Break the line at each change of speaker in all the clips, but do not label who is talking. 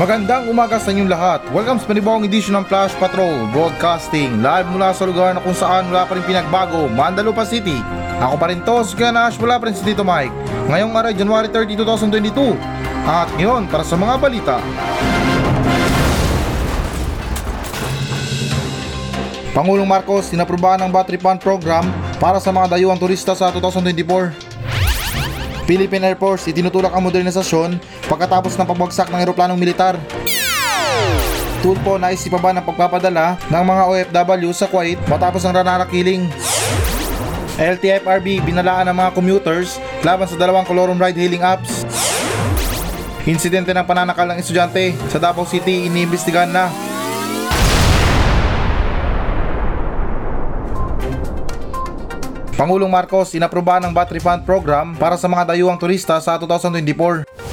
Magandang umaga sa inyong lahat. Welcome sa panibawang edisyon ng Flash Patrol Broadcasting live mula sa lugar na kung saan wala pa rin pinagbago, Mandalupa City. Ako pa rin to, si Ganash, wala pa rin si Tito Mike. Ngayong araw, January 30, 2022. At ngayon, para sa mga balita. Pangulong Marcos, sinaprubahan ng battery fund program para sa mga dayuang turista sa 2024. Philippine Air Force itinutulak ang modernisasyon pagkatapos ng pagbagsak ng eroplanong militar. Tulpo na isipaban ng pagpapadala ng mga OFW sa Kuwait matapos ang Ranara killing. LTFRB binalaan ng mga commuters laban sa dalawang colorum ride hailing apps. Insidente ng pananakal ng estudyante sa Davao City iniimbestigahan na. Pangulong Marcos inaprobahan ng battery fund program para sa mga dayuang turista sa 2024.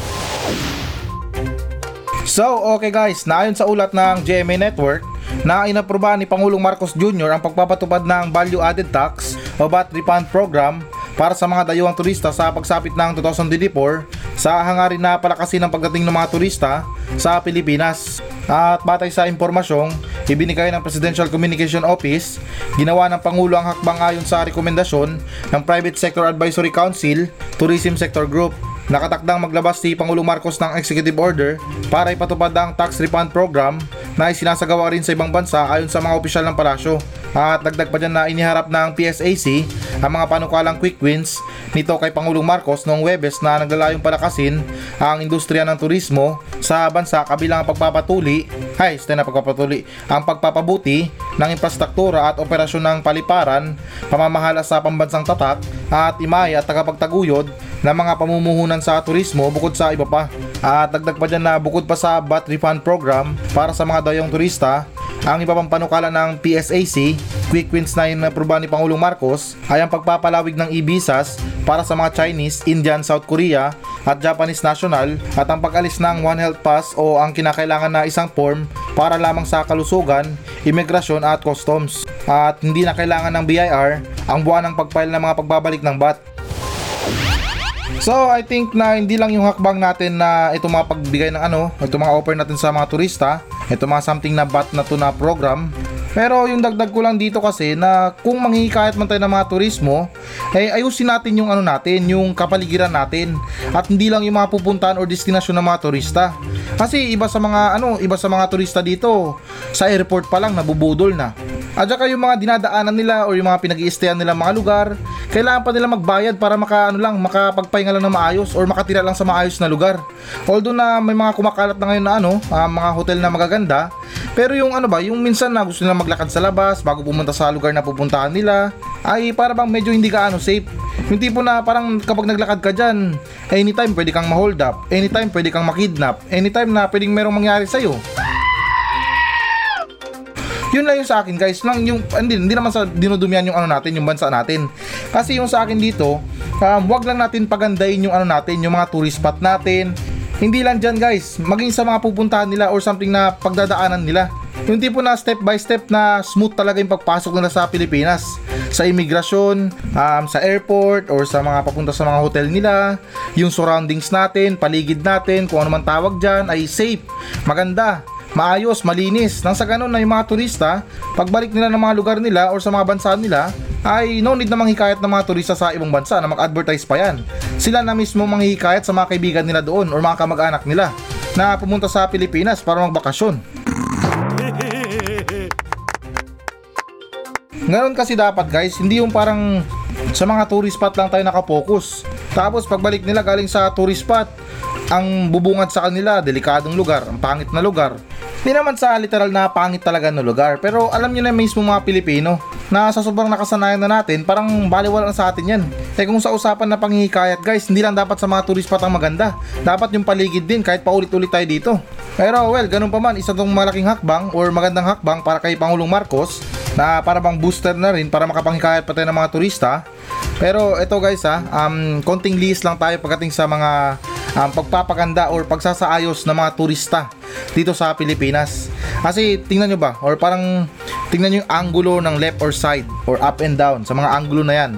So, okay guys, naayon sa ulat ng GMA Network na inaprobahan ni Pangulong Marcos Jr. ang pagpapatupad ng Value Added Tax o VAT Refund Program para sa mga dayuang turista sa pagsapit ng 2024 sa hangarin na palakasin ang pagdating ng mga turista sa Pilipinas. At batay sa impormasyong ibinigay ng Presidential Communication Office, ginawa ng Pangulo ang hakbang ayon sa rekomendasyon ng Private Sector Advisory Council, Tourism Sector Group. Nakatakdang maglabas si Pangulong Marcos ng executive order para ipatupad ang tax refund program na isinasagawa rin sa ibang bansa ayon sa mga opisyal ng palasyo. At dagdag pa dyan na iniharap ng PSAC ang mga panukalang quick wins nito kay Pangulong Marcos noong Webes na naglalayong palakasin ang industriya ng turismo sa bansa kabilang ang pagpapatuli ay stay na pagpapatuli ang pagpapabuti ng infrastruktura at operasyon ng paliparan, pamamahala sa pambansang tatak at imay at tagapagtaguyod ng mga pamumuhunan sa turismo bukod sa iba pa. At dagdag pa dyan na bukod pa sa VAT refund program para sa mga dayong turista, ang iba pang panukala ng PSAC, quick wins na yung naproba ni Pangulong Marcos ay ang pagpapalawig ng e-visas para sa mga Chinese, Indian, South Korea at Japanese national at ang pag-alis ng One Health Pass o ang kinakailangan na isang form para lamang sa kalusugan, imigrasyon at customs. At hindi na kailangan ng BIR ang buwan ng pagfile ng mga pagbabalik ng VAT. So I think na hindi lang yung hakbang natin na ito mga pagbigay ng ano, ito mga offer natin sa mga turista, ito mga something na bat na to na program. Pero yung dagdag ko lang dito kasi na kung manghihikayat man tayo ng mga turismo, eh ayusin natin yung ano natin, yung kapaligiran natin. At hindi lang yung mga pupuntahan or destinasyon ng mga turista. Kasi iba sa mga ano, iba sa mga turista dito, sa airport pa lang nabubudol na. At saka yung mga dinadaanan nila o yung mga pinag i nila mga lugar, kailangan pa nila magbayad para maka ano lang, makapagpahinga lang ng maayos or makatira lang sa maayos na lugar. Although na may mga kumakalat na ngayon na ano, uh, mga hotel na magaganda, pero yung ano ba, yung minsan na gusto nila maglakad sa labas bago pumunta sa lugar na pupuntahan nila, ay para bang medyo hindi ka ano safe. Yung tipo na parang kapag naglakad ka dyan, anytime pwede kang ma-hold up, anytime pwede kang makidnap, anytime na pwedeng merong mangyari sa'yo. Yun lang yung sa akin guys, lang yung hindi, hindi naman sa dinudumihan yung ano natin, yung bansa natin. Kasi yung sa akin dito, um, wag lang natin pagandahin yung ano natin, yung mga tourist spot natin. Hindi lang dyan guys, maging sa mga pupuntahan nila or something na pagdadaanan nila. Yung tipo na step by step na smooth talaga yung pagpasok nila sa Pilipinas. Sa imigrasyon, um, sa airport, or sa mga papunta sa mga hotel nila. Yung surroundings natin, paligid natin, kung ano man tawag dyan, ay safe, maganda maayos, malinis. Nang sa ganun na yung mga turista, pagbalik nila ng mga lugar nila or sa mga bansa nila, ay no need na manghikayat ng mga turista sa ibang bansa na mag-advertise pa yan. Sila na mismo manghikayat sa mga kaibigan nila doon or mga kamag-anak nila na pumunta sa Pilipinas para magbakasyon. Ngayon kasi dapat guys, hindi yung parang sa mga tourist spot lang tayo nakapokus. Tapos pagbalik nila galing sa tourist spot, ang bubungad sa kanila, delikadong lugar, ang pangit na lugar. Hindi naman sa literal na pangit talaga na lugar, pero alam niyo na mismo mga Pilipino na sa sobrang nakasanayan na natin, parang baliwala sa atin yan. Eh kung sa usapan na panghihikayat guys, hindi lang dapat sa mga tourist spot ang maganda. Dapat yung paligid din kahit paulit-ulit tayo dito. Pero well, ganun pa man, isa tong malaking hakbang or magandang hakbang para kay Pangulong Marcos na para bang booster na rin para makapanghikayat pa tayo ng mga turista. Pero ito guys ha, um, konting list lang tayo pagdating sa mga um, pagpapaganda or pagsasaayos ng mga turista dito sa Pilipinas. Kasi tingnan nyo ba, or parang tingnan nyo yung angulo ng left or side or up and down sa mga angulo na yan.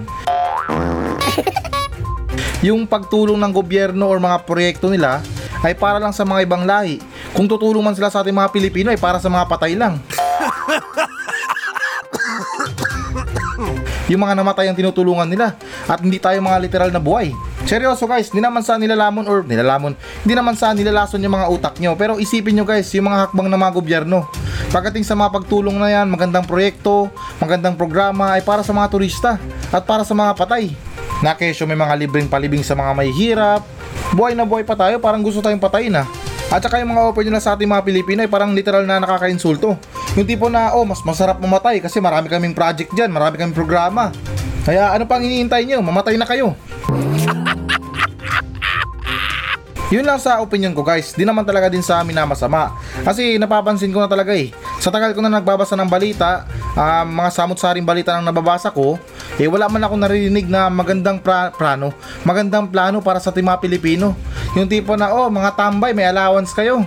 yung pagtulong ng gobyerno or mga proyekto nila ay para lang sa mga ibang lahi. Kung tutulong man sila sa ating mga Pilipino ay para sa mga patay lang. Yung mga namatay ang tinutulungan nila at hindi tayo mga literal na buhay. Seryoso guys, hindi naman sa nilalamon or nilalamon, hindi naman sa nilalason yung mga utak nyo. Pero isipin nyo guys, yung mga hakbang ng mga gobyerno. Pagdating sa mga pagtulong na yan, magandang proyekto, magandang programa ay para sa mga turista at para sa mga patay. Na kesyo may mga libreng palibing sa mga may hirap. Buhay na buhay pa tayo, parang gusto tayong patayin ha. At saka yung mga offer nila sa ating mga Pilipino ay parang literal na nakakainsulto. Yung tipo na, oh, mas masarap mamatay kasi marami kaming project dyan, marami kaming programa. Kaya ano pang iniintay nyo? Mamatay na kayo. Yun lang sa opinion ko guys, di naman talaga din sa amin na masama. Kasi napapansin ko na talaga eh, sa tagal ko na nagbabasa ng balita, ah, mga samot-saring balita nang nababasa ko, eh wala man ako naririnig na magandang pra- plano, magandang plano para sa ating mga Pilipino. Yung tipo na, oh, mga tambay, may allowance kayo.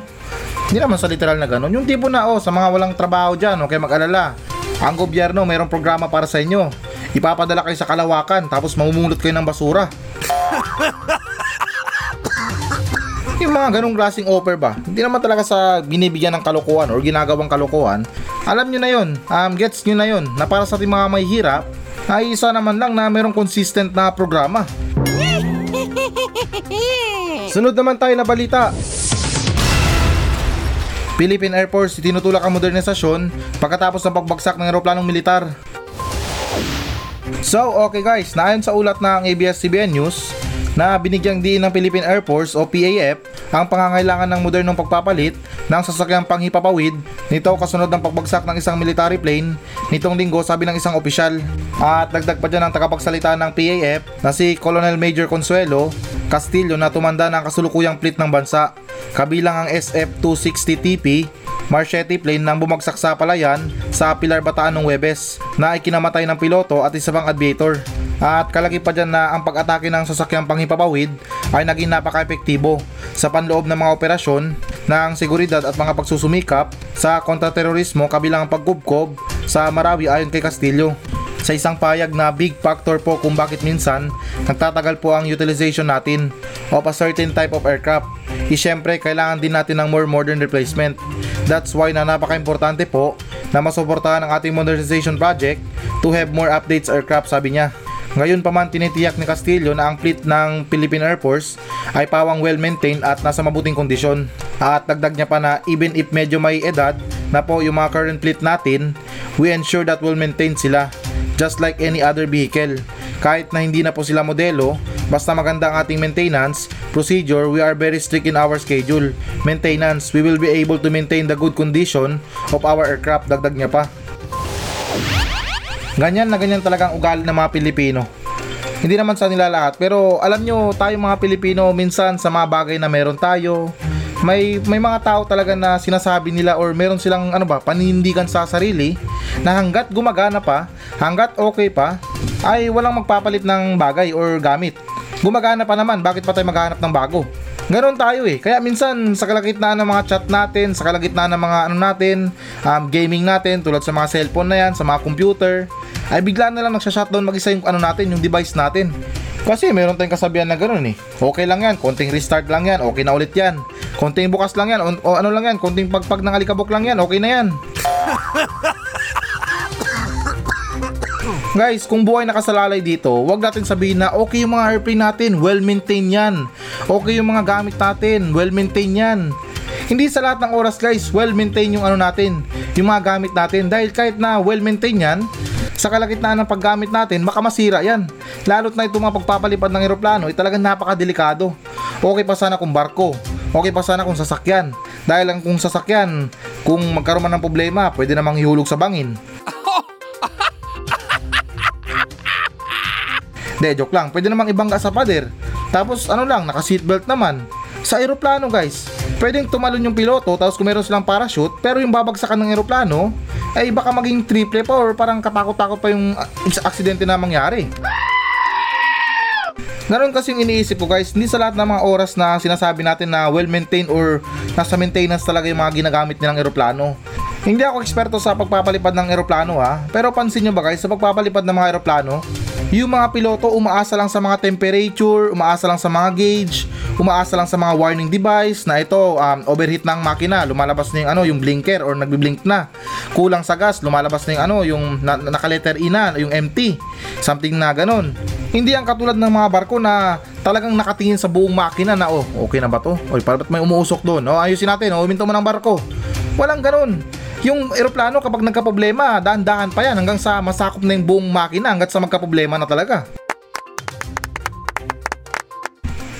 Hindi naman sa literal na ganun. Yung tipo na, oh, sa mga walang trabaho dyan, okay mag-alala. Ang gobyerno, mayroong programa para sa inyo. Ipapadala kayo sa kalawakan, tapos mamumulot kayo ng basura. yung mga ganong klaseng offer ba, hindi naman talaga sa binibigyan ng kalokohan or ginagawang kalokohan, alam nyo na yon, um, gets nyo na yon, na para sa ating mga may hirap, ay isa naman lang na mayroong consistent na programa. Sunod naman tayo na balita. Philippine Air Force tinutulak ang modernisasyon pagkatapos ng pagbagsak ng eroplanong militar. So, okay guys, naayon sa ulat ng ABS-CBN News na binigyang diin ng Philippine Air Force o PAF ang pangangailangan ng modernong pagpapalit ng sasakyang panghipapawid nito kasunod ng pagbagsak ng isang military plane nitong linggo sabi ng isang opisyal. At dagdag pa dyan ang tagapagsalita ng PAF na si Colonel Major Consuelo Castillo na tumanda ng kasulukuyang fleet ng bansa kabilang ang SF-260TP Marchetti plane nang bumagsak sa palayan sa Pilar Bataan ng Webes na ikinamatay ng piloto at isa pang aviator. At kalagi pa dyan na ang pag-atake ng sasakyang panghipapawid ay naging napaka-epektibo sa panloob ng mga operasyon ng seguridad at mga pagsusumikap sa kontraterorismo kabilang ang pagkubkob sa Marawi ayon kay Castillo sa isang payag na big factor po kung bakit minsan nagtatagal po ang utilization natin of a certain type of aircraft. E syempre, kailangan din natin ng more modern replacement. That's why na napaka-importante po na masuportahan ang ating modernization project to have more updates aircraft sabi niya. Ngayon pa man tinitiyak ni Castillo na ang fleet ng Philippine Air Force ay pawang well-maintained at nasa mabuting kondisyon. At dagdag niya pa na even if medyo may edad na po yung mga current fleet natin, we ensure that we'll maintain sila just like any other vehicle. Kahit na hindi na po sila modelo, basta maganda ang ating maintenance procedure, we are very strict in our schedule. Maintenance, we will be able to maintain the good condition of our aircraft, dagdag niya pa. Ganyan na ganyan talagang ugali ng mga Pilipino. Hindi naman sa nila lahat, pero alam nyo, tayo mga Pilipino, minsan sa mga bagay na meron tayo, may may mga tao talaga na sinasabi nila or meron silang ano ba, panindigan sa sarili na hanggat gumagana pa, hanggat okay pa, ay walang magpapalit ng bagay or gamit. Gumagana pa naman, bakit pa tayo maghanap ng bago? Ganon tayo eh. Kaya minsan sa kalagitnaan ng mga chat natin, sa kalagitnaan ng mga ano natin, um, gaming natin, tulad sa mga cellphone na yan, sa mga computer, ay bigla na lang nagsha-shutdown mag-isa yung ano natin, yung device natin. Kasi meron tayong kasabihan na ganoon eh. Okay lang yan, konting restart lang yan, okay na ulit yan. Konting bukas lang yan, o, o ano lang yan, konting pagpag ng alikabok lang yan, okay na yan. Guys, kung buhay nakasalalay dito, wag natin sabihin na okay yung mga airplane natin, well-maintained yan. Okay yung mga gamit natin, well-maintained yan. Hindi sa lahat ng oras guys, well-maintained yung ano natin, yung mga gamit natin. Dahil kahit na well-maintained yan, sa kalagitnaan ng paggamit natin, baka masira yan. Lalo't na itong mga pagpapalipad ng eroplano ay talagang napakadelikado. Okay pa sana kung barko, okay pa sana kung sasakyan. Dahil lang kung sasakyan, kung magkaroon man ng problema, pwede namang ihulog sa bangin. De, joke lang. Pwede namang ibangga sa pader. Tapos ano lang, naka seatbelt naman. Sa aeroplano guys, pwedeng tumalon yung piloto tapos kung meron silang parachute pero yung babagsakan ng aeroplano ay baka maging triple pa or parang katakot-takot pa yung ah, aksidente na mangyari. Ganon kasi yung iniisip ko guys, hindi sa lahat ng mga oras na sinasabi natin na well-maintained or nasa maintenance talaga yung mga ginagamit nilang eroplano. Hindi ako eksperto sa pagpapalipad ng eroplano ha, pero pansin nyo ba guys, sa pagpapalipad ng mga eroplano, yung mga piloto umaasa lang sa mga temperature, umaasa lang sa mga gauge, umaasa lang sa mga warning device na ito um, overheat ng makina, lumalabas na yung ano, yung blinker or nagbi-blink na. Kulang sa gas, lumalabas na yung ano, yung na, naka-letter E na, yung empty. Something na ganun. Hindi ang katulad ng mga barko na talagang nakatingin sa buong makina na oh, okay na ba to? Oy, para ba't may umuusok doon? Oh, ayusin natin, oh, uminto mo ng barko. Walang ganun. Yung eroplano kapag nagka-problema, dahan-dahan pa yan hanggang sa masakop na yung buong makina hanggat sa magka-problema na talaga.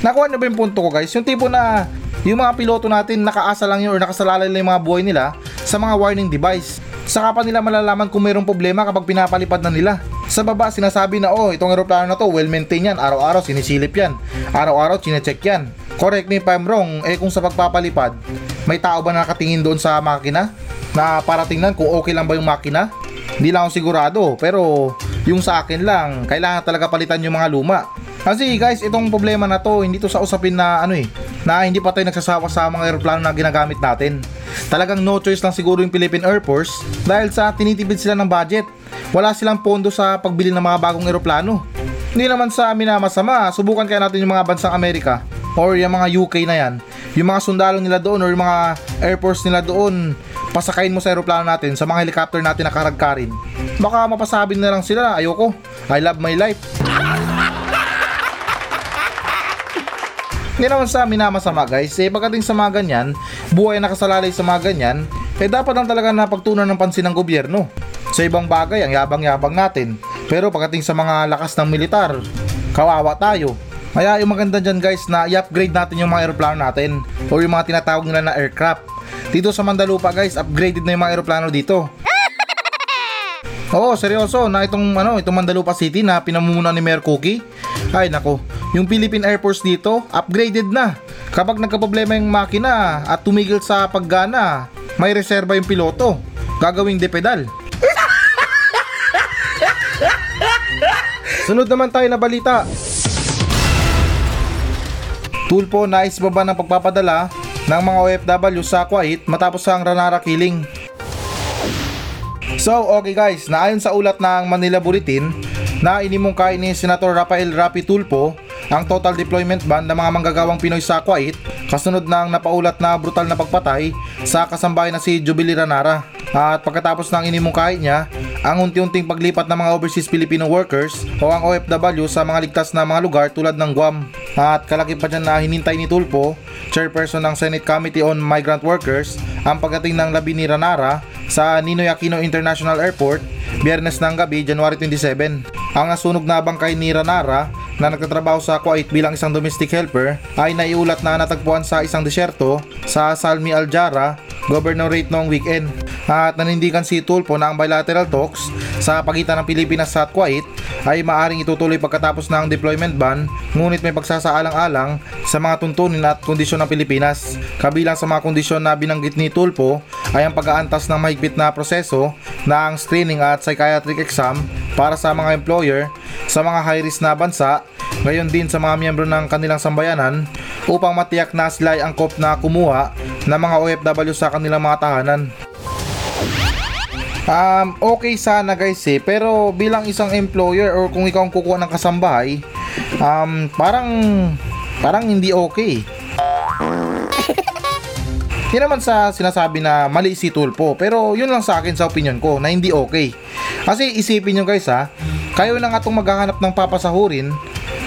Nakuha niyo ba yung punto ko guys? Yung tipo na yung mga piloto natin nakaasa lang yun or nakasalalay lang yung mga buhay nila sa mga warning device. Saka pa nila malalaman kung mayroong problema kapag pinapalipad na nila. Sa baba sinasabi na oh itong eroplano na to well maintained yan, araw-araw sinisilip yan, araw-araw chinecheck yan. Correct me if I'm wrong, eh kung sa pagpapalipad, may tao ba nakatingin doon sa makina? Na para tingnan kung okay lang ba yung makina? Hindi lang ako sigurado, pero yung sa akin lang, kailangan talaga palitan yung mga luma. Kasi guys, itong problema na to, hindi to sa usapin na ano eh, na hindi pa tayo nagsasawa sa mga aeroplano na ginagamit natin. Talagang no choice lang siguro yung Philippine Air Force dahil sa tinitipid sila ng budget. Wala silang pondo sa pagbili ng mga bagong aeroplano. Hindi naman sa amin na masama, subukan kaya natin yung mga bansang Amerika or yung mga UK na yan. Yung mga sundalo nila doon or yung mga Air Force nila doon, pasakayin mo sa aeroplano natin, sa mga helicopter natin na karagkarin. Baka mapasabi na lang sila, ayoko, I love my life. Hindi naman sa amin na masama guys, eh pagdating sa mga ganyan, buhay na nakasalalay sa mga ganyan, eh dapat lang talaga napagtunan ng pansin ng gobyerno. Sa ibang bagay, ang yabang-yabang natin. Pero pagdating sa mga lakas ng militar, kawawa tayo. Kaya yung maganda dyan guys na i-upgrade natin yung mga aeroplano natin o yung mga tinatawag nila na aircraft. Dito sa Mandalupa guys, upgraded na yung mga aeroplano dito. Oo, seryoso na itong ano, itong Mandalupa City na pinamumuno ni Mayor Cookie. Ay nako, yung Philippine Air Force dito, upgraded na. Kapag nagkaproblema yung makina at tumigil sa paggana, may reserba yung piloto. Gagawing depedal. Sunod naman tayo na balita. Tulpo nais baba ng pagpapadala ng mga OFW sa Kuwait matapos ang Ranara killing. So, okay guys, naayon sa ulat ng Manila Bulletin na inimungkay ni Senator Rafael Rapi Tulpo ang total deployment ban ng mga manggagawang Pinoy sa Kuwait kasunod ng napaulat na brutal na pagpatay sa kasambahay na si Jubilee Ranara. At pagkatapos ng inimungkay niya, ang unti-unting paglipat ng mga overseas Filipino workers o ang OFW sa mga ligtas na mga lugar tulad ng Guam. At kalaki pa dyan na hinintay ni Tulpo, chairperson ng Senate Committee on Migrant Workers, ang pagdating ng labi ni Ranara sa Ninoy Aquino International Airport, biyernes ng gabi, January 27. Ang nasunog na bangkay ni Ranara na nagtatrabaho sa Kuwait bilang isang domestic helper ay naiulat na natagpuan sa isang disyerto sa Salmi Aljara, governorate noong weekend. At nanindigan si Tulpo na ang bilateral talks sa pagitan ng Pilipinas at Kuwait ay maaring itutuloy pagkatapos ng deployment ban ngunit may pagsasaalang-alang sa mga tuntunin at kondisyon ng Pilipinas. Kabilang sa mga kondisyon na binanggit ni Tulpo ay ang pag-aantas ng mahigpit na proseso ng screening at psychiatric exam para sa mga employer sa mga high-risk na bansa gayon din sa mga miyembro ng kanilang sambayanan upang matiyak na sila ay angkop na kumuha ng mga OFW sa kanilang mga tahanan. Um, okay sana guys eh, pero bilang isang employer or kung ikaw ang kukuha ng kasambahay, um, parang, parang hindi okay. Hindi naman sa sinasabi na mali si Tulpo, pero yun lang sa akin sa opinion ko na hindi okay. Kasi isipin nyo guys ha, kayo na nga itong maghahanap ng papasahurin,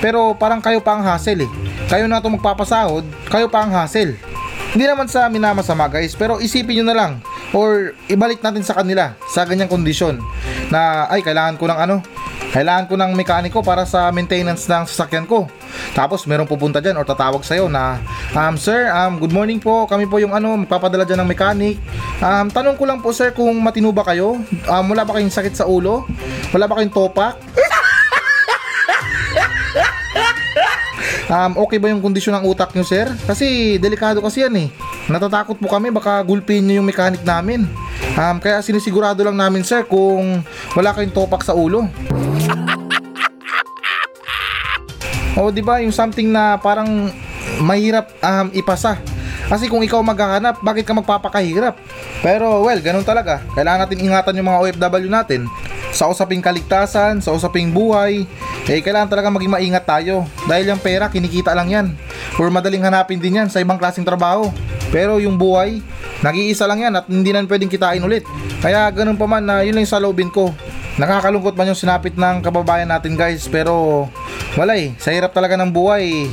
pero parang kayo pa ang hassle eh. Kayo na itong magpapasahod, kayo pa ang hassle. Hindi naman sa minamasama guys, pero isipin nyo na lang, or ibalik natin sa kanila sa ganyang kondisyon. Na ay kailangan ko ng ano? Kailangan ko ng mekaniko para sa maintenance ng sasakyan ko. Tapos merong pupunta dyan or tatawag sa'yo na um, sir um, good morning po. Kami po yung ano magpapadala dyan ng mechanic. Um, tanong ko lang po sir kung matino ba kayo? Um, wala ba kayong sakit sa ulo? Wala ba kayong topak Um, okay ba yung kondisyon ng utak nyo, sir? Kasi delikado kasi yan eh. Natatakot po kami, baka gulpin nyo yung mechanic namin. Um, kaya sinisigurado lang namin, sir, kung wala kayong topak sa ulo. O, di ba yung something na parang mahirap um, ipasa. Kasi kung ikaw maghahanap, bakit ka magpapakahirap? Pero well, ganun talaga. Kailangan natin ingatan yung mga OFW natin sa usaping kaligtasan, sa usaping buhay, eh kailangan talaga maging maingat tayo. Dahil yung pera, kinikita lang yan. or madaling hanapin din yan sa ibang klaseng trabaho. Pero yung buhay, nag-iisa lang yan at hindi na pwedeng kitain ulit. Kaya ganun pa man na yun lang yung salobin ko. Nakakalungkot man yung sinapit ng kababayan natin guys pero wala eh, sa hirap talaga ng buhay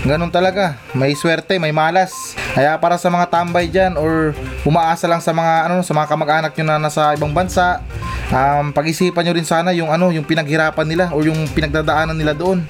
Ganun talaga, may swerte, may malas. Kaya para sa mga tambay dyan or umaasa lang sa mga ano sa mga kamag-anak nyo na nasa ibang bansa, um, pag-isipan nyo rin sana yung ano, yung pinaghirapan nila or yung pinagdadaanan nila doon.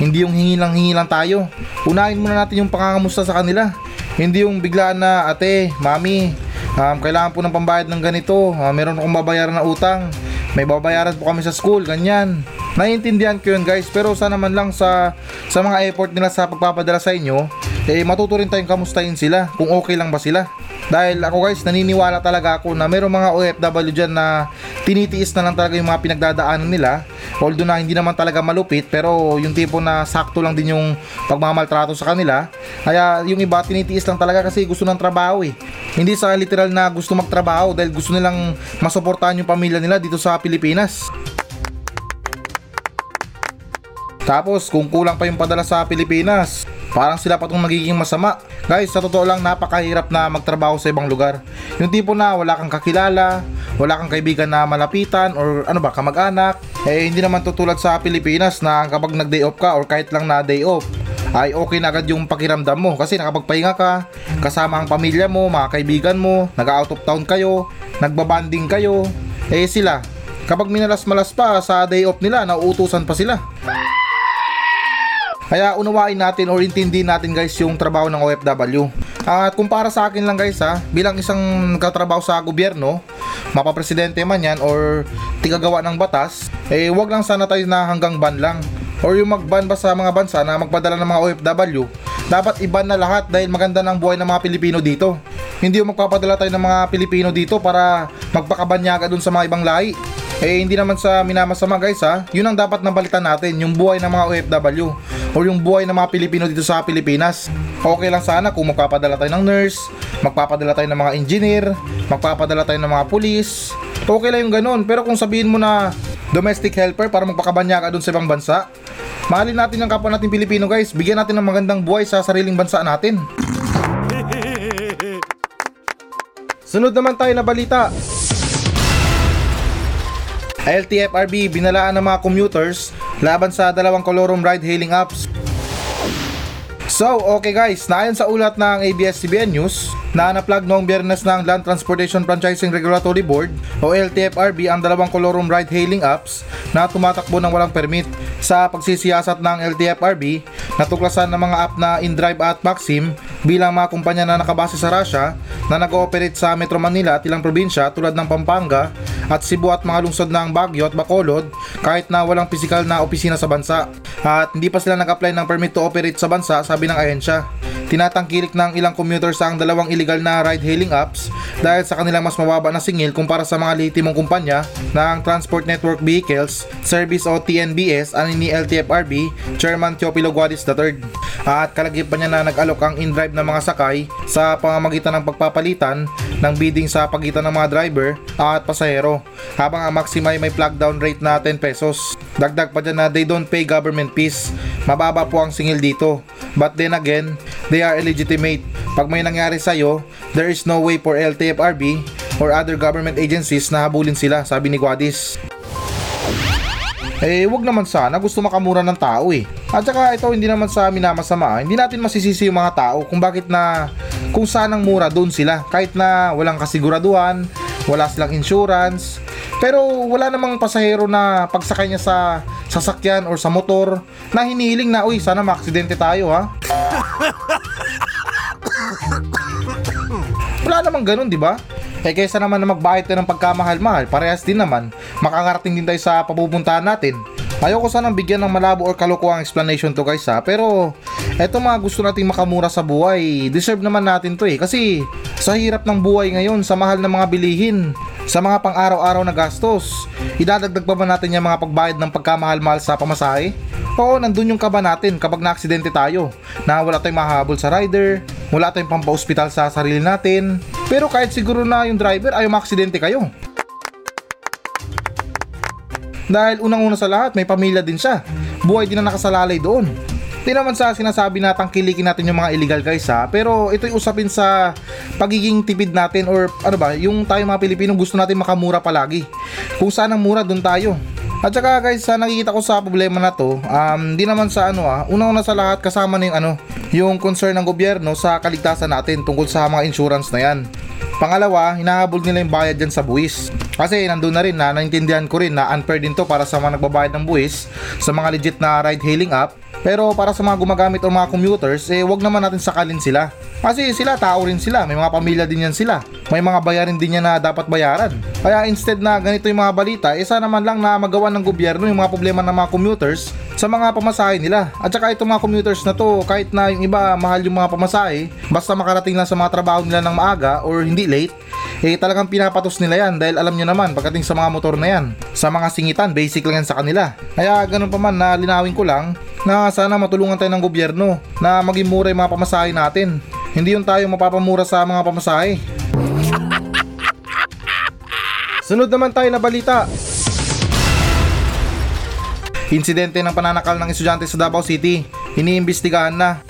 Hindi yung hingi lang hingi lang tayo. Unahin muna natin yung pangangamusta sa kanila. Hindi yung biglaan na ate, mami, um, kailangan po ng pambayad ng ganito, uh, meron akong babayaran na utang, may babayaran po kami sa school, ganyan. Naiintindihan ko yun guys, pero sana man lang sa, sa mga effort nila sa pagpapadala sa inyo, eh matuto rin tayong kamustahin sila, kung okay lang ba sila. Dahil ako guys, naniniwala talaga ako na mayroong mga OFW dyan na tinitiis na lang talaga yung mga pinagdadaanan nila. Although na hindi naman talaga malupit, pero yung tipo na sakto lang din yung pagmamaltrato sa kanila. Kaya yung iba tinitiis lang talaga kasi gusto ng trabaho eh. Hindi sa literal na gusto magtrabaho dahil gusto nilang masuportahan yung pamilya nila dito sa Pilipinas. Tapos kung kulang pa yung padala sa Pilipinas, parang sila pa itong nagiging masama. Guys, sa totoo lang napakahirap na magtrabaho sa ibang lugar. Yung tipo na wala kang kakilala, wala kang kaibigan na malapitan or ano ba, kamag-anak. Eh hindi naman tutulad sa Pilipinas na kapag nag-day off ka or kahit lang na day off, ay okay na agad yung pakiramdam mo kasi nakapagpahinga ka, kasama ang pamilya mo, mga kaibigan mo, nag-out of town kayo, nagbabanding kayo. Eh sila, kapag minalas-malas pa sa day off nila, nauutusan pa sila. Kaya unawain natin or intindihin natin guys yung trabaho ng OFW. At kung para sa akin lang guys ha, bilang isang katrabaho sa gobyerno, mapapresidente man yan or tigagawa ng batas, eh wag lang sana tayo na hanggang ban lang. Or yung magban ba sa mga bansa na magpadala ng mga OFW, dapat iban na lahat dahil maganda ng buhay ng mga Pilipino dito. Hindi yung magpapadala tayo ng mga Pilipino dito para magpakabanyaga dun sa mga ibang lahi. Eh hindi naman sa minamasama guys ha, yun ang dapat nabalitan natin, yung buhay ng mga OFW o yung buhay ng mga Pilipino dito sa Pilipinas. Okay lang sana kung magpapadala tayo ng nurse, magpapadala tayo ng mga engineer, magpapadala tayo ng mga pulis. Okay lang yung ganun, pero kung sabihin mo na domestic helper para magpakabanya ka dun sa ibang bansa, mahalin natin ang kapwa natin Pilipino guys, bigyan natin ng magandang buhay sa sariling bansa natin. Sunod naman tayo na balita. LTFRB binalaan ng mga commuters laban sa dalawang kolorum ride-hailing apps. So, okay guys, naayon sa ulat ng ABS-CBN News na naplag noong biyernes ng Land Transportation Franchising Regulatory Board o LTFRB ang dalawang kolorum ride-hailing apps na tumatakbo ng walang permit sa pagsisiyasat ng LTFRB natuklasan ng mga app na InDrive at Maxim bilang mga kumpanya na nakabase sa Russia na nag-ooperate sa Metro Manila at ilang probinsya tulad ng Pampanga at Cebu at mga lungsod ng Baguio at Bacolod kahit na walang pisikal na opisina sa bansa. At hindi pa sila nag-apply ng permit to operate sa bansa sabi ng ahensya. Tinatangkilik ng ilang commuters ang dalawang illegal na ride-hailing apps dahil sa kanilang mas mababa na singil kumpara sa mga lehitimong kumpanya ng Transport Network Vehicles Service o TNBS ani ni LTFRB Chairman Teopilo Guadis III. At kalagip pa niya na nag-alok ang in-drive ng mga sakay sa pamamagitan ng pagpapalitan ng bidding sa pagitan ng mga driver at pasahero habang ang maxima ay may flag down rate na 10 pesos. Dagdag pa dyan na they don't pay government fees. Mababa po ang singil dito. But then again, they are illegitimate. Pag may nangyari sa'yo, there is no way for LTFRB or other government agencies na habulin sila, sabi ni Guadis. Eh, wag naman sana. Gusto makamura ng tao eh. At saka ito, hindi naman sa amin na masama. Hindi natin masisisi yung mga tao kung bakit na kung saan ang mura doon sila. Kahit na walang kasiguraduhan, wala silang insurance. Pero wala namang pasahero na pagsakay niya sa sasakyan or sa motor na hinihiling na, uy, sana maaksidente tayo ha. Wala namang ganun, di ba? Eh kaysa naman na magbayad tayo ng pagkamahal-mahal, parehas din naman, makakarating din tayo sa papupuntahan natin. Ayoko sanang bigyan ng malabo or kalokohang explanation to guys ha, pero eto mga gusto nating makamura sa buhay, deserve naman natin to eh. Kasi sa hirap ng buhay ngayon, sa mahal ng mga bilihin, sa mga pang-araw-araw na gastos, idadagdag pa ba natin yung mga pagbayad ng pagkamahal-mahal sa pamasahe? Oo, nandun yung kaba natin kapag na-aksidente tayo, na wala tayong mahabol sa rider, wala tayong pampa-ospital sa sarili natin, pero kahit siguro na yung driver ayaw maaksidente kayo. Dahil unang-una sa lahat, may pamilya din siya. Buhay din na nakasalalay doon. Di naman sa sinasabi na tangkilikin natin yung mga illegal guys ha, pero ito'y usapin sa pagiging tipid natin or ano ba, yung tayo mga Pilipino gusto natin makamura palagi. Kung saan ang mura, doon tayo. At saka guys, sa nakikita ko sa problema na to, um, di naman sa ano ah, una-una sa lahat kasama na yung ano, yung concern ng gobyerno sa kaligtasan natin tungkol sa mga insurance na yan. Pangalawa, hinahabol nila yung bayad dyan sa buwis. Kasi nandun na rin na naintindihan ko rin na unfair din to para sa mga nagbabayad ng buwis sa mga legit na ride hailing app. Pero para sa mga gumagamit o mga commuters, eh wag naman natin sakalin sila. Kasi sila tao rin sila, may mga pamilya din yan sila. May mga bayarin din yan na dapat bayaran. Kaya instead na ganito yung mga balita, eh sana man lang na magawa ng gobyerno yung mga problema ng mga commuters sa mga pamasahe nila. At saka itong mga commuters na to, kahit na yung iba mahal yung mga pamasahe, basta makarating lang sa mga trabaho nila ng maaga or hindi late, eh talagang pinapatos nila yan dahil alam nyo naman pagdating sa mga motor na yan, sa mga singitan, basic lang yan sa kanila. Kaya ganun pa man na linawin ko lang na sana matulungan tayo ng gobyerno na maging mura yung mga pamasahe natin. Hindi yung tayo mapapamura sa mga pamasahe. Sunod naman tayo na balita. Insidente ng pananakal ng estudyante sa Davao City. Iniimbestigahan na.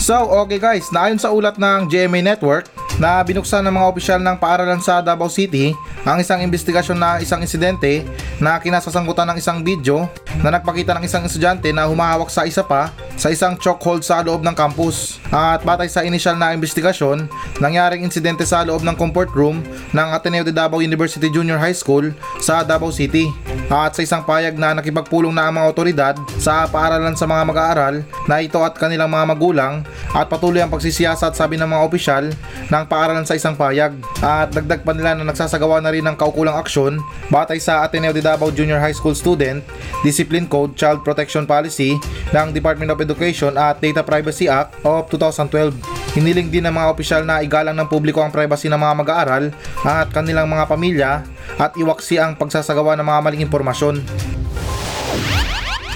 So, okay guys, naayon sa ulat ng GMA Network na binuksan ng mga opisyal ng paaralan sa Davao City ang isang investigasyon na isang insidente na kinasasangkutan ng isang video na nagpakita ng isang estudyante na humahawak sa isa pa sa isang chokehold sa loob ng campus. At batay sa initial na investigasyon, nangyaring insidente sa loob ng comfort room ng Ateneo de Davao University Junior High School sa Davao City. At sa isang payag na nakipagpulong na ang mga otoridad sa paaralan sa mga mag-aaral na ito at kanilang mga magulang at patuloy ang pagsisiyasat sabi ng mga opisyal ng paaralan sa isang payag. At dagdag pa nila na nagsasagawa na rin ng kaukulang aksyon batay sa Ateneo de Davao Junior High School Student Discipline Code Child Protection Policy ng Department of Education at Data Privacy Act of 2012. Hiniling din ng mga opisyal na igalang ng publiko ang privacy ng mga mag-aaral at kanilang mga pamilya at iwaksi ang pagsasagawa ng mga maling impormasyon.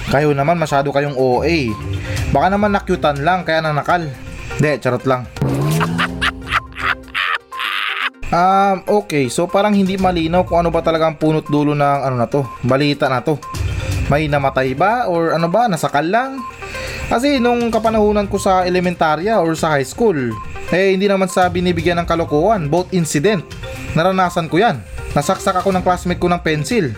Kayo naman masyado kayong OA. Baka naman nakyutan lang kaya nanakal. Hindi, charot lang. Um, okay, so parang hindi malinaw kung ano ba talaga ang punot dulo ng ano na to, balita na to. May namatay ba or ano ba, nasakal lang? Kasi nung kapanahunan ko sa elementarya or sa high school, eh hindi naman sa binibigyan ng kalokohan, both incident. Naranasan ko yan. Nasaksak ako ng classmate ko ng pencil.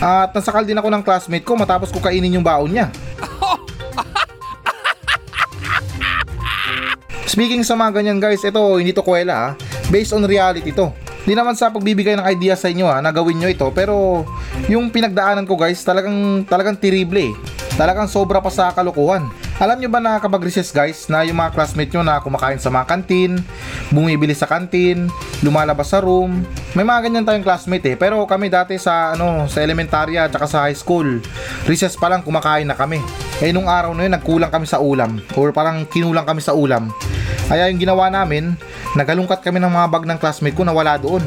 At nasakal din ako ng classmate ko matapos ko kainin yung baon niya. Speaking sa mga ganyan guys, ito hindi to kwela ha. Based on reality to. Di naman sa pagbibigay ng idea sa inyo ha, na gawin nyo ito. Pero yung pinagdaanan ko guys, talagang, talagang terrible eh. Talagang sobra pa sa kalokohan. Alam nyo ba na kapag recess guys, na yung mga classmate nyo na kumakain sa mga kantin, bumibili sa kantin, lumalabas sa room, may mga ganyan tayong classmate eh. Pero kami dati sa ano, sa elementarya at sa high school, recess pa lang kumakain na kami. Eh nung araw na yun, nagkulang kami sa ulam or parang kinulang kami sa ulam. Kaya yung ginawa namin, nagalungkat kami ng mga bag ng classmate ko na wala doon.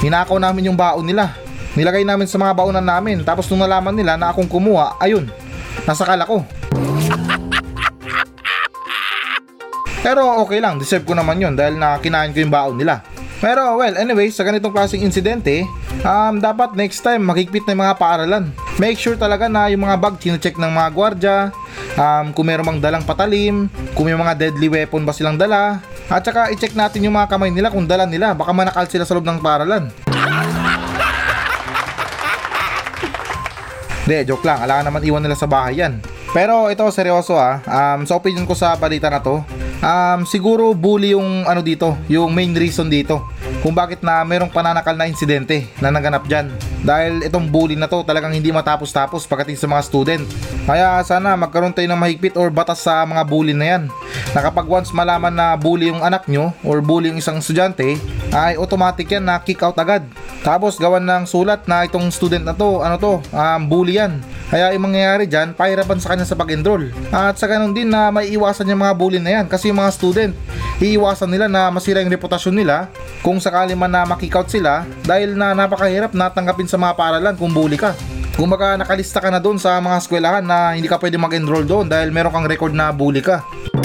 Hinakaw namin yung baon nila. Nilagay namin sa mga baonan namin. Tapos nung nalaman nila na akong kumuha, ayun, nasakal ako. Pero okay lang, deserve ko naman yun dahil na kinain ko yung baon nila. Pero well, anyway, sa ganitong klaseng insidente, um, dapat next time magigpit na yung mga paaralan. Make sure talaga na yung mga bag check ng mga gwardya, um, kung meron mang dalang patalim, kung may mga deadly weapon ba silang dala, at saka i-check natin yung mga kamay nila kung dala nila, baka manakal sila sa loob ng paaralan. Hindi, joke lang. Alangan naman iwan nila sa bahay yan. Pero ito, seryoso ah. Um, sa opinion ko sa balita na to, um, siguro bully yung ano dito, yung main reason dito kung bakit na merong pananakal na insidente na naganap dyan. Dahil itong bully na to talagang hindi matapos-tapos pagdating sa mga student. Kaya sana magkaroon tayo ng mahigpit or batas sa mga bully na yan. Na kapag once malaman na bully yung anak nyo or bully yung isang estudyante, ay automatic yan na kick out agad. Tapos gawan ng sulat na itong student na to, ano to, um, bully yan. Kaya yung mangyayari dyan, pahirapan sa kanya sa pag-enroll. At sa ganun din na may iwasan yung mga bully na yan kasi yung mga student, iiwasan nila na masira yung reputasyon nila kung sakali man na makikout sila dahil na napakahirap natanggapin sa mga paralan kung bully ka. Kung baka nakalista ka na doon sa mga eskwelahan na hindi ka pwede mag-enroll doon dahil meron kang record na bully ka.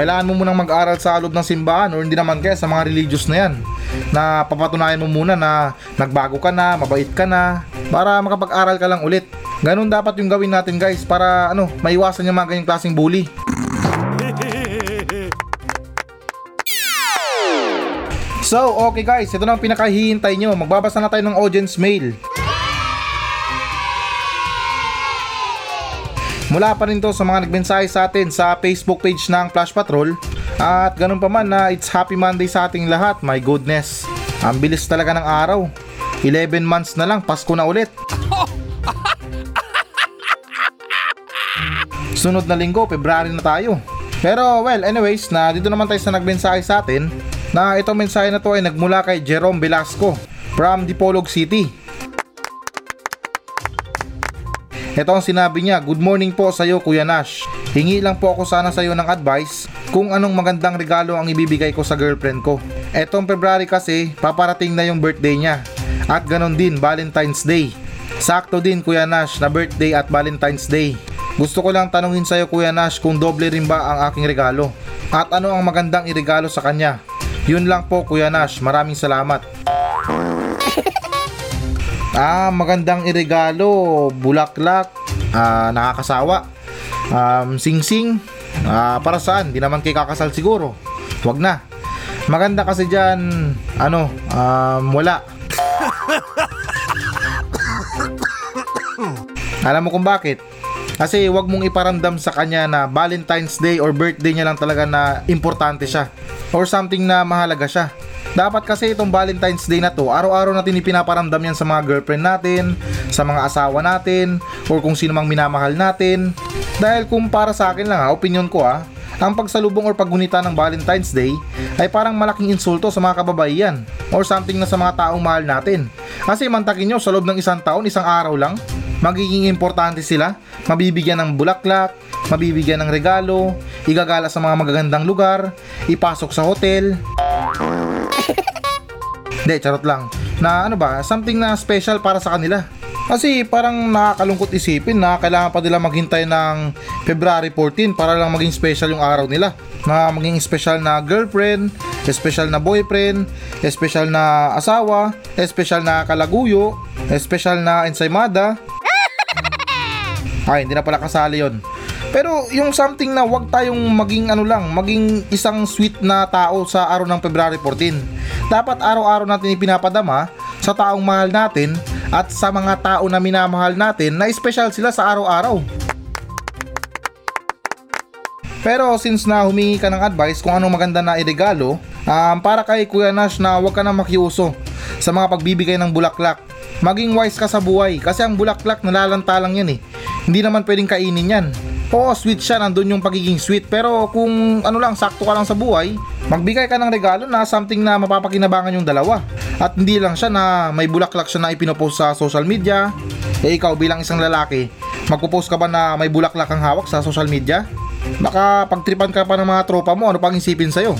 Kailangan mo munang mag-aral sa loob ng simbahan or hindi naman kaya sa mga religious na yan na papatunayan mo muna na nagbago ka na, mabait ka na para makapag-aral ka lang ulit. Ganun dapat yung gawin natin guys para ano, maiwasan yung mga ganyang klaseng bully. So, okay guys, ito na ang pinakahihintay nyo. Magbabasa na tayo ng audience mail. Mula pa rin to sa mga nagmensahe sa atin sa Facebook page ng Flash Patrol. At ganun pa man na it's Happy Monday sa ating lahat. My goodness. Ang bilis talaga ng araw. 11 months na lang, Pasko na ulit. Sunod na linggo, February na tayo. Pero well, anyways, na dito naman tayo sa nagmensahe sa atin na itong mensahe na to ay nagmula kay Jerome Velasco from Dipolog City. Ito ang sinabi niya, Good morning po sa iyo Kuya Nash. Hingi lang po ako sana sa iyo ng advice kung anong magandang regalo ang ibibigay ko sa girlfriend ko. Etong February kasi, paparating na yung birthday niya. At ganon din, Valentine's Day. Sakto din Kuya Nash na birthday at Valentine's Day. Gusto ko lang tanungin sa iyo Kuya Nash kung doble rin ba ang aking regalo. At ano ang magandang iregalo sa kanya. Yun lang po Kuya Nash, maraming salamat. Ah, magandang iregalo, bulaklak, ah, nakakasawa, um, sing-sing, ah, para saan? Di naman kay kakasal siguro. Wag na. Maganda kasi dyan, ano, um, wala. Alam mo kung bakit? Kasi wag mong iparamdam sa kanya na Valentine's Day or birthday niya lang talaga na importante siya or something na mahalaga siya. Dapat kasi itong Valentine's Day na to, araw-araw natin ipinaparamdam yan sa mga girlfriend natin, sa mga asawa natin, or kung sino mang minamahal natin. Dahil kung para sa akin lang ha, opinion ko ha, ang pagsalubong or paggunita ng Valentine's Day ay parang malaking insulto sa mga kababaihan or something na sa mga taong mahal natin. Kasi mantakin nyo sa loob ng isang taon, isang araw lang, magiging importante sila, mabibigyan ng bulaklak, mabibigyan ng regalo, igagala sa mga magagandang lugar, ipasok sa hotel. Hindi, charot lang. Na ano ba, something na special para sa kanila. Kasi parang nakakalungkot isipin na kailangan pa nila maghintay ng February 14 para lang maging special yung araw nila. Na maging special na girlfriend, special na boyfriend, special na asawa, special na kalaguyo, special na ensaymada. Ay, hindi na pala kasali yon. Pero yung something na wag tayong maging ano lang, maging isang sweet na tao sa araw ng February 14. Dapat araw-araw natin ipinapadama sa taong mahal natin at sa mga tao na minamahal natin na special sila sa araw-araw. Pero since na humingi ka ng advice kung anong maganda na iregalo, um, para kay Kuya Nash na huwag ka na makiuso sa mga pagbibigay ng bulaklak. Maging wise ka sa buhay kasi ang bulaklak nalalanta lang yan eh. Hindi naman pwedeng kainin yan. Oo, sweet siya, nandun yung pagiging sweet. Pero kung ano lang, sakto ka lang sa buhay, magbigay ka ng regalo na something na mapapakinabangan yung dalawa. At hindi lang siya na may bulaklak siya na ipinopost sa social media. Eh ikaw bilang isang lalaki, magpo-post ka ba na may bulaklak ang hawak sa social media? Baka pagtripan ka pa ng mga tropa mo, ano pang isipin sa'yo?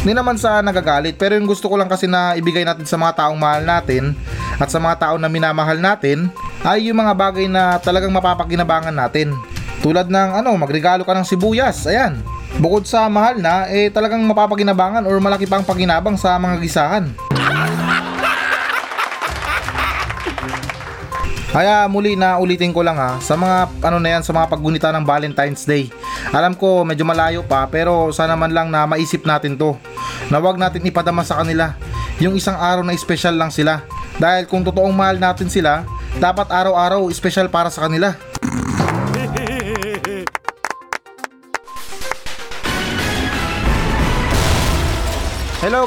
Hindi naman sa nagagalit, pero yung gusto ko lang kasi na ibigay natin sa mga taong mahal natin at sa mga tao na minamahal natin ay yung mga bagay na talagang mapapakinabangan natin. Tulad ng ano, magregalo ka ng sibuyas, ayan. Bukod sa mahal na, eh talagang mapapakinabangan or malaki pang pakinabang sa mga gisahan. Kaya muli na ulitin ko lang ha, sa mga ano na yan, sa mga paggunita ng Valentine's Day. Alam ko medyo malayo pa pero sana man lang na maisip natin to. Na wag natin ipadama sa kanila yung isang araw na special lang sila. Dahil kung totoong mahal natin sila, dapat araw-araw special para sa kanila.